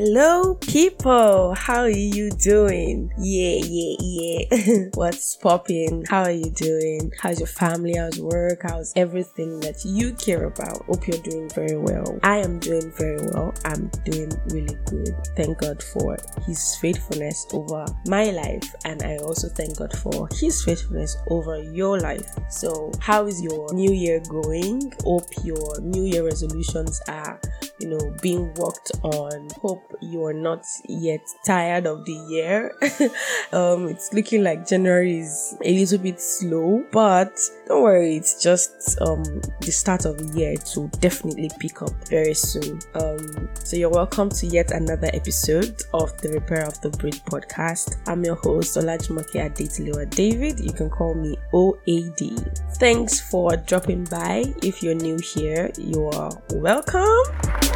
Hello, people. How are you doing? Yeah, yeah, yeah. What's popping? How are you doing? How's your family? How's work? How's everything that you care about? Hope you're doing very well. I am doing very well. I'm doing really good. Thank God for His faithfulness over my life, and I also thank God for His faithfulness over your life. So, how is your new year going? Hope your new year resolutions are, you know, being worked on. Hope hope you are not yet tired of the year. um, it's looking like January is a little bit slow, but don't worry, it's just um, the start of the year. It will definitely pick up very soon. Um, so you're welcome to yet another episode of the Repair of the Bridge podcast. I'm your host, Olajimoke Adetilewa David. You can call me OAD. Thanks for dropping by. If you're new here, you are welcome.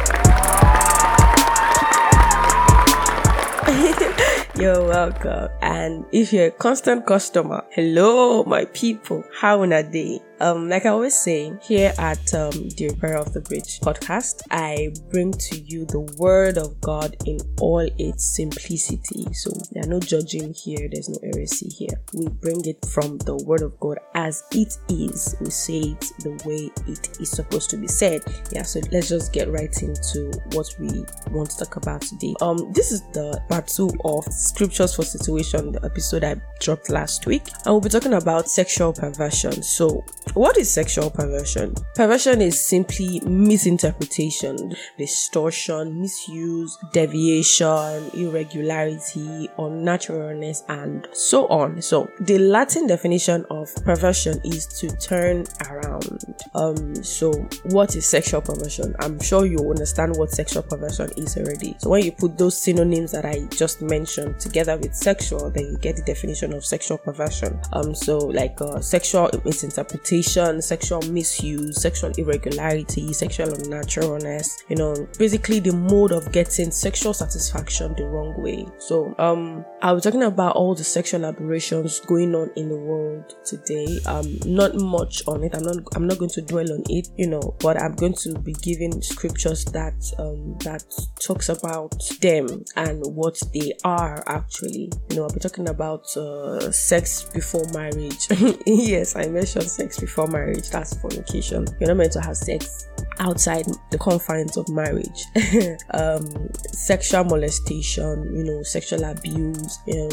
You're welcome. And if you're a constant customer, hello, my people. How are they? Um, like I always say, here at um, the Repair of the Bridge podcast, I bring to you the Word of God in all its simplicity. So there are no judging here, there's no heresy here. We bring it from the Word of God as it is. We say it the way it is supposed to be said. Yeah, so let's just get right into what we want to talk about today. Um, this is the part two of Scriptures for Situation, the episode I dropped last week, and we'll be talking about sexual perversion. So what is sexual perversion? Perversion is simply misinterpretation, distortion, misuse, deviation, irregularity, unnaturalness, and so on. So, the Latin definition of perversion is to turn around. Um, so what is sexual perversion? I'm sure you understand what sexual perversion is already. So when you put those synonyms that I just mentioned together with sexual, then you get the definition of sexual perversion. Um, so like uh, sexual misinterpretation sexual misuse, sexual irregularity, sexual unnaturalness, you know, basically the mode of getting sexual satisfaction the wrong way. So, um, I was talking about all the sexual aberrations going on in the world today. Um, not much on it. I'm not, I'm not going to dwell on it, you know, but I'm going to be giving scriptures that, um, that talks about them and what they are actually. You know, I'll be talking about, uh, sex before marriage. yes, I mentioned sex before marriage. That's fornication. You're not meant to have sex outside the confines of marriage. um, sexual molestation, you know, sexual abuse, um,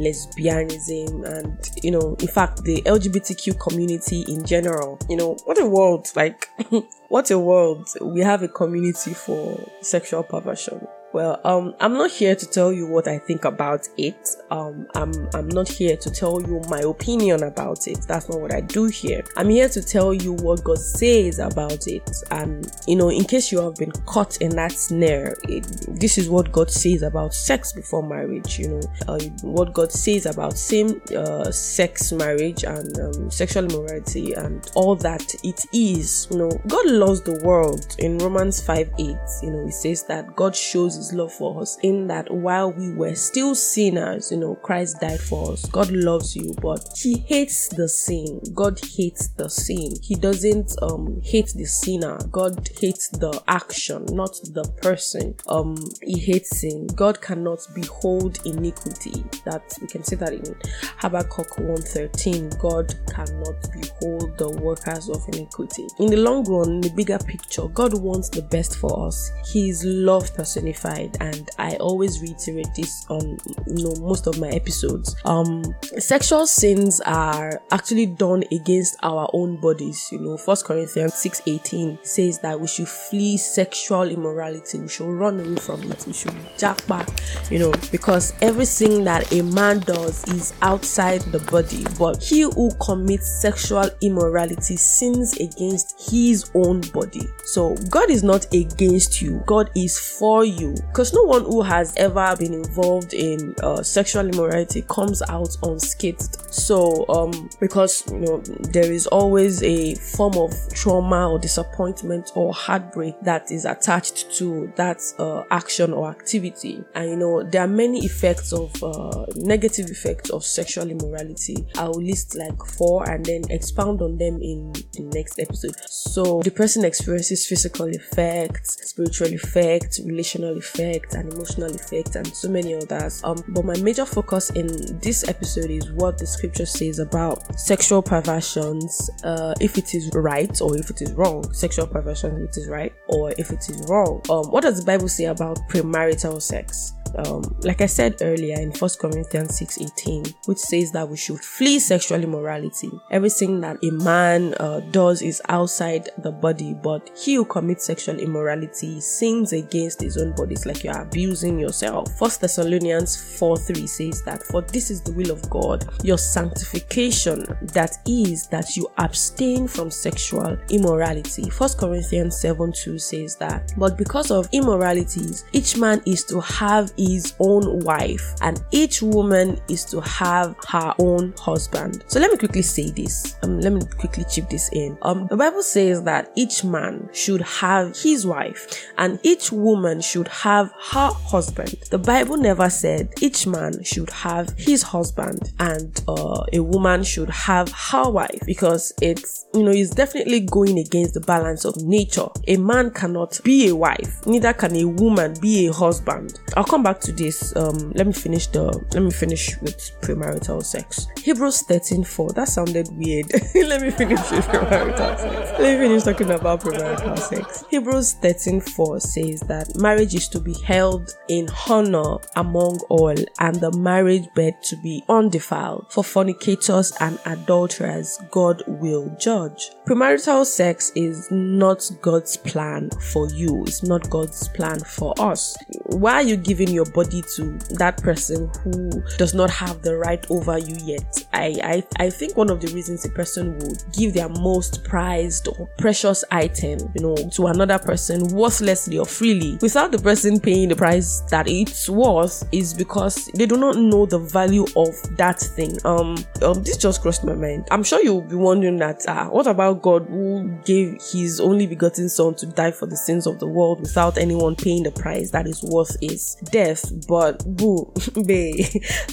lesbianism, and you know, in fact, the LGBTQ community in general. You know, what a world! Like, what a world! We have a community for sexual perversion. Well, um, I'm not here to tell you what I think about it. Um, I'm I'm not here to tell you my opinion about it. That's not what I do here. I'm here to tell you what God says about it. And you know, in case you have been caught in that snare, it, this is what God says about sex before marriage. You know, uh, what God says about same uh, sex marriage and um, sexual immorality and all that it is. You know, God loves the world. In Romans five eight, you know, He says that God shows his love for us in that while we were still sinners, you know, Christ died for us. God loves you, but he hates the sin. God hates the sin. He doesn't um hate the sinner. God hates the action, not the person. Um he hates sin. God cannot behold iniquity. That we can see that in Habakkuk 113. God cannot behold the workers of iniquity. In the long run, in the bigger picture, God wants the best for us. He is love personified and I always reiterate this on you know most of my episodes. Um sexual sins are actually done against our own bodies. You know, First Corinthians 6:18 says that we should flee sexual immorality, we should run away from it, we should jack back, you know, because everything that a man does is outside the body, but he who commits sexual immorality sins against his own body. So God is not against you, God is for you because no one who has ever been involved in uh, sexual immorality comes out unscathed. So, um, because you know there is always a form of trauma or disappointment or heartbreak that is attached to that uh, action or activity, and you know there are many effects of uh, negative effects of sexual immorality. I will list like four and then expound on them in the next episode. So, the person experiences physical effects, spiritual effects, relational effects effects and emotional effects and so many others. Um, but my major focus in this episode is what the scripture says about sexual perversions, uh, if it is right or if it is wrong. Sexual perversion, if it is right or if it is wrong. Um, what does the Bible say about premarital sex? Um, like I said earlier in 1 Corinthians 6:18, which says that we should flee sexual immorality. Everything that a man uh, does is outside the body, but he who commits sexual immorality sins against his own body. It's like you're abusing yourself. 1 Thessalonians 4:3 says that, For this is the will of God, your sanctification, that is, that you abstain from sexual immorality. 1 Corinthians 7:2 says that, But because of immoralities, each man is to have his own wife, and each woman is to have her own husband. So let me quickly say this. Um, let me quickly chip this in. Um, the Bible says that each man should have his wife, and each woman should have her husband. The Bible never said each man should have his husband and uh, a woman should have her wife because it's you know it's definitely going against the balance of nature. A man cannot be a wife, neither can a woman be a husband. I'll come back back to this, um, let me finish the let me finish with premarital sex. Hebrews 13 4. That sounded weird. let me finish with premarital sex. Let me finish talking about premarital sex. Hebrews 13 4 says that marriage is to be held in honor among all, and the marriage bed to be undefiled. For fornicators and adulterers, God will judge. Premarital sex is not God's plan for you, it's not God's plan for us. Why are you giving your body to that person who does not have the right over you yet. I, I, I think one of the reasons a person would give their most prized or precious item, you know, to another person worthlessly or freely without the person paying the price that it's worth is because they do not know the value of that thing. Um, um this just crossed my mind. I'm sure you'll be wondering that uh, what about God who gave his only begotten son to die for the sins of the world without anyone paying the price that is worth his death? But boo, babe,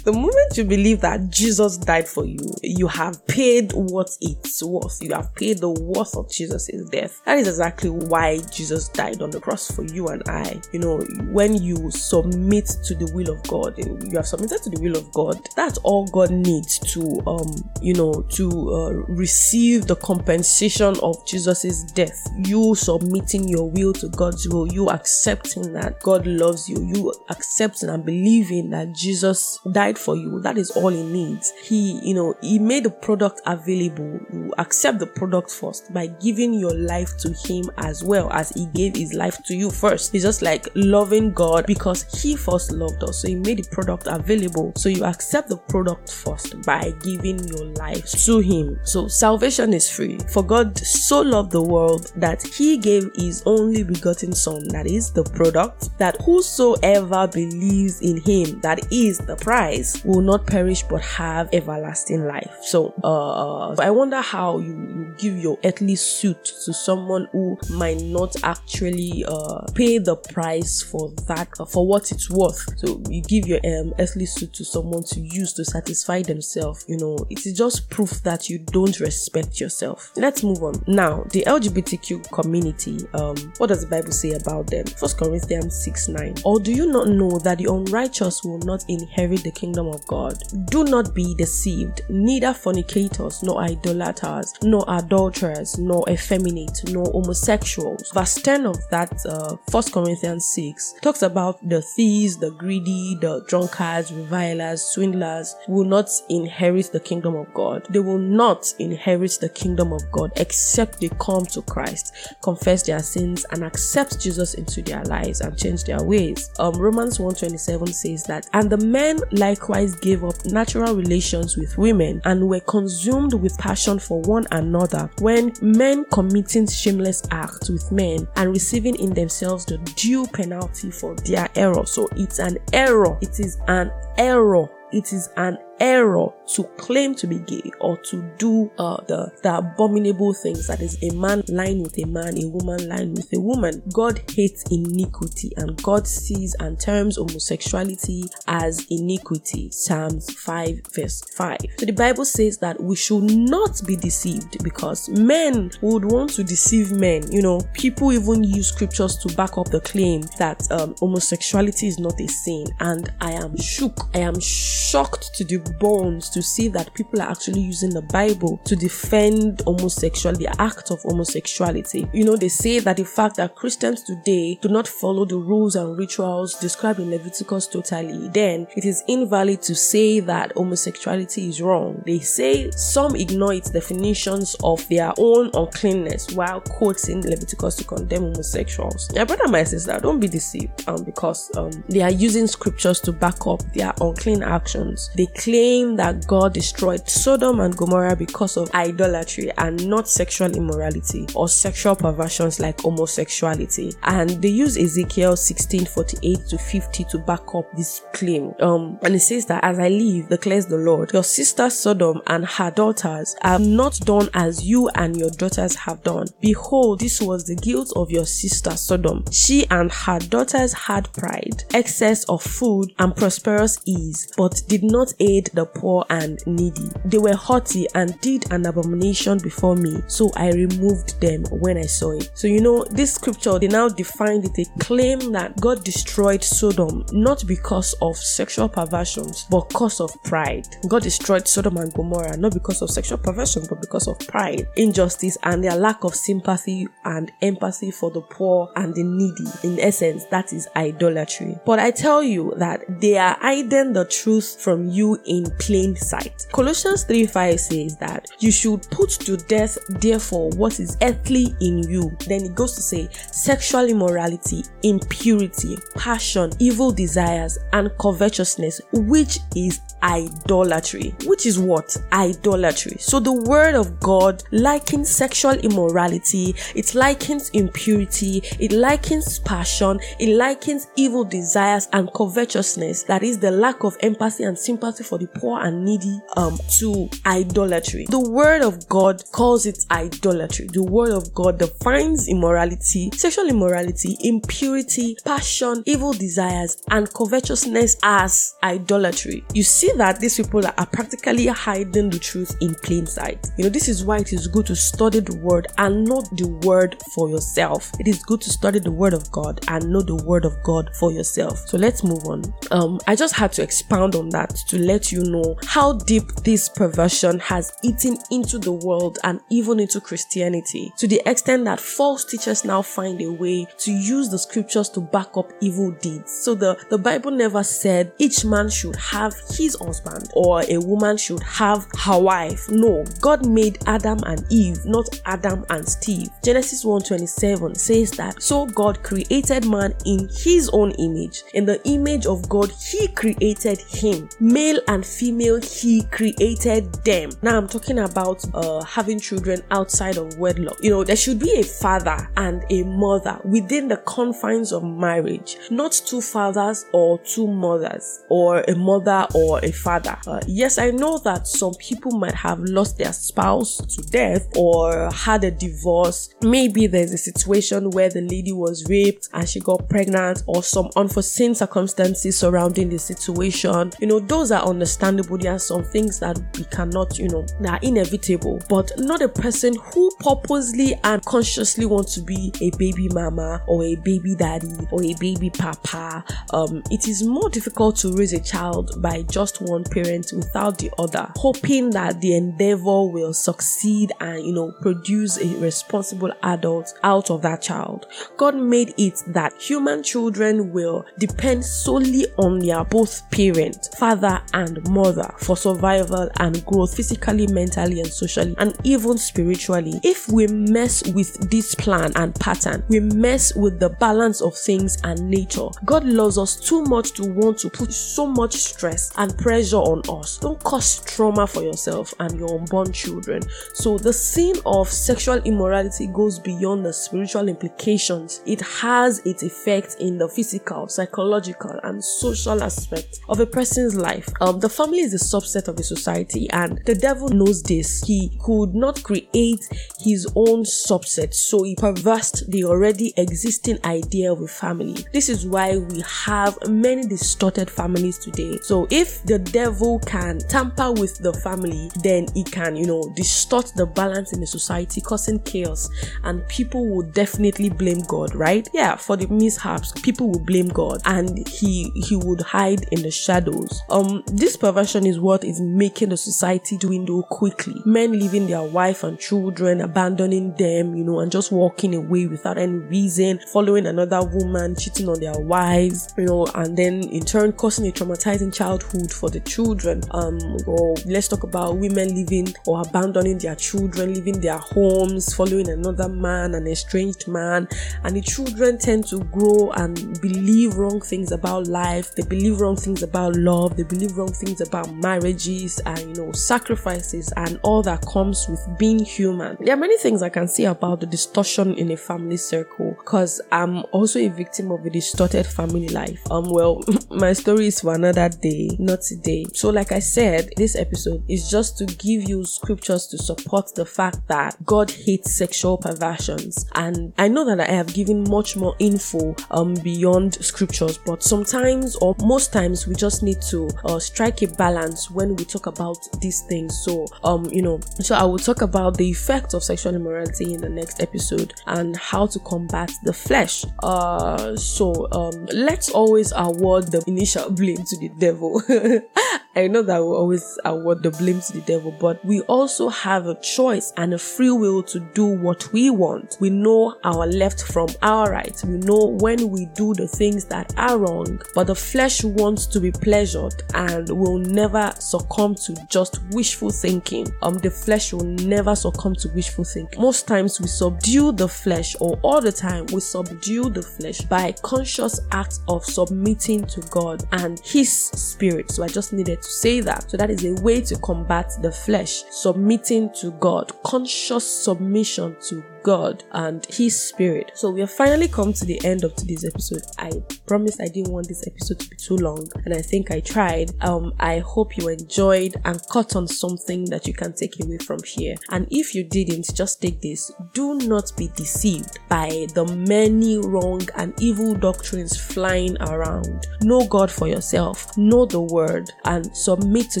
the moment you believe that Jesus died for you, you have paid what it's worth. You have paid the worth of Jesus' death. That is exactly why Jesus died on the cross for you and I. You know, when you submit to the will of God you have submitted to the will of God, that's all God needs to, um, you know, to uh, receive the compensation of Jesus' death. You submitting your will to God's will, you accepting that God loves you, you accepting and believing that Jesus died for you, that is all he needs. He, you know, he made the product available. You accept the product first by giving your life to him as well as he gave his life to you first. It's just like loving God because he first loved us. So he made the product available. So you accept the product first by giving your life to him. So salvation is free. For God so loved the world that he gave his only begotten son, that is the product, that whosoever believes in him that is the prize will not perish but have everlasting life. So uh, I wonder how you, you give your earthly suit to someone who might not actually uh, pay the price for that uh, for what it's worth. So you give your um, earthly suit to someone to use to satisfy themselves. You know, it is just proof that you don't respect yourself. Let's move on. Now, the LGBTQ community, um, what does the Bible say about them? First Corinthians 6 9. Or do you not know that the unrighteous will not inherit the kingdom of God. Do not be deceived, neither fornicators, nor idolaters, nor adulterers, nor effeminate, nor homosexuals. Verse 10 of that uh, 1 Corinthians 6 talks about the thieves, the greedy, the drunkards, revilers, swindlers will not inherit the kingdom of God. They will not inherit the kingdom of God except they come to Christ, confess their sins, and accept Jesus into their lives and change their ways. Um, Romans 127 says that, and the men likewise gave up natural relations with women and were consumed with passion for one another, when men committing shameless acts with men and receiving in themselves the due penalty for their error. So it's an error. It is an error. It is an error to claim to be gay or to do uh, the, the abominable things that is a man lying with a man, a woman lying with a woman. God hates iniquity and God sees and terms homosexuality as iniquity. Psalms 5 verse 5. So the Bible says that we should not be deceived because men would want to deceive men. You know, people even use scriptures to back up the claim that um, homosexuality is not a sin. And I am shook. I am shocked to the bones to see that people are actually using the Bible to defend homosexuality, the act of homosexuality. You know, they say that the fact that Christians today do not follow the rules and rituals described in Leviticus totally, then it is invalid to say that homosexuality is wrong. They say some ignore its definitions of their own uncleanness while quoting Leviticus to condemn homosexuals. My brother, my sister, don't be deceived um, because um, they are using scriptures to back up their unclean actions. They claim that God destroyed Sodom and Gomorrah because of idolatry and not sexual immorality or sexual perversions like homosexuality. And they use Ezekiel 16 48 to 50 to back up this claim. Um, and it says that as I live, declares the Lord, your sister Sodom and her daughters have not done as you and your daughters have done. Behold, this was the guilt of your sister Sodom. She and her daughters had pride, excess of food, and prosperous ease, but did not aid the poor and needy. They were haughty and did an abomination before me, so I removed them when I saw it. So, you know, this scripture, they now defined it a claim that God destroyed Sodom not because of sexual perversions, but because of pride. God destroyed Sodom and Gomorrah not because of sexual perversion, but because of pride, injustice, and their lack of sympathy and empathy for the poor and the needy. In essence, that is idolatry. But I tell you that they are hiding the truth from you in plain sight. Colossians 3 5 says that you should put to death, therefore, what is earthly in you. Then it goes to say sexual immorality, impurity, passion, evil desires, and covetousness, which is idolatry. Which is what? Idolatry. So the word of God likens sexual immorality, it likens impurity, it likens passion, it likens evil desires and covetousness, that is the lack of empathy and sympathy for the poor and needy, um, to idolatry. The word of God calls it idolatry. The word of God defines immorality, sexual immorality, impurity, passion, evil desires, and covetousness as idolatry. You see that these people are practically hiding the truth in plain sight. You know, this is why it is good to study the word and know the word for yourself. It is good to study the word of God and know the word of God for yourself. So let's move on. Um, I just had to expound on that to let you know how deep this perversion has eaten into the world and even into Christianity to the extent that false teachers now find a way to use the scriptures to back up evil deeds. So the, the Bible never said each man should have his husband or a woman should have her wife. No, God made Adam and Eve, not Adam and Steve. Genesis 1:27 says that so God created man in his own image. In the image of God, he created him. Male and female, he created them. Now I'm talking about uh, having children outside of wedlock. You know, there should be a father and a mother within the confines of marriage, not two fathers or two mothers, or a mother or a father. Uh, yes, I know that some people might have lost their spouse to death or had a divorce. Maybe there's a situation where the lady was raped and she got pregnant, or some unforeseen circumstances surrounding the situation. You know, those are understandable. There are some things that we cannot, you know, that are inevitable, but not a person who purposely and consciously wants to be a baby mama or a baby daddy or a baby papa. Um, it is more difficult to raise a child by just one parent without the other, hoping that the endeavor will succeed and, you know, produce a responsible adult out of that child. God made it that human children will depend solely on their both parent, father and mother for survival and growth physically, mentally, and socially, and even spiritually. If we mess with this plan and pattern, we mess with the balance of things and nature. God loves us too much to want to put so much stress and pressure on us. Don't cause trauma for yourself and your unborn children. So, the sin of sexual immorality goes beyond the spiritual implications, it has its effect in the physical, psychological, and social aspect of a person's life. Um, the the family is a subset of a society, and the devil knows this. He could not create his own subset, so he perversed the already existing idea of a family. This is why we have many distorted families today. So if the devil can tamper with the family, then he can, you know, distort the balance in the society, causing chaos, and people will definitely blame God, right? Yeah, for the mishaps, people will blame God, and he he would hide in the shadows. Um, this perversion is what is making the society dwindle quickly. Men leaving their wife and children, abandoning them, you know, and just walking away without any reason, following another woman, cheating on their wives, you know, and then in turn causing a traumatizing childhood for the children. Um, or let's talk about women leaving or abandoning their children, leaving their homes, following another man, an estranged man, and the children tend to grow and believe wrong things about life. They believe wrong things about love. They believe wrong things about marriages and you know sacrifices and all that comes with being human. There are many things I can say about the distortion in a family circle because I'm also a victim of a distorted family life. Um, well, my story is for another day, not today. So, like I said, this episode is just to give you scriptures to support the fact that God hates sexual perversions, and I know that I have given much more info um beyond scriptures, but sometimes or most times we just need to uh, strike a balance when we talk about these things. So, um, you know, so I will talk about the effect of sexual immorality in the next episode and how to combat the flesh. Uh, so um, let's always award the initial blame to the devil. I know that we always award the blame to the devil, but we also have a choice and a free will to do what we want. We know our left from our right. We know when we do the things that are wrong, but the flesh wants to be pleasured and never succumb to just wishful thinking. Um, the flesh will never succumb to wishful thinking. Most times we subdue the flesh, or all the time we subdue the flesh by conscious acts of submitting to God and His Spirit. So I just needed to say that. So that is a way to combat the flesh, submitting to God, conscious submission to God and His Spirit. So we have finally come to the end of today's episode. I promise I didn't want this episode to be too long, and I think I tried. Um, I hope you enjoyed and caught on something that you can take away from here. And if you didn't, just take this: do not be deceived by the many wrong and evil doctrines flying around. Know God for yourself, know the Word, and submit to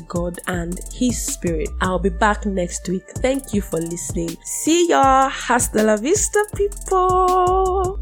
God and His Spirit. I'll be back next week. Thank you for listening. See ya. Hasta la vista, people.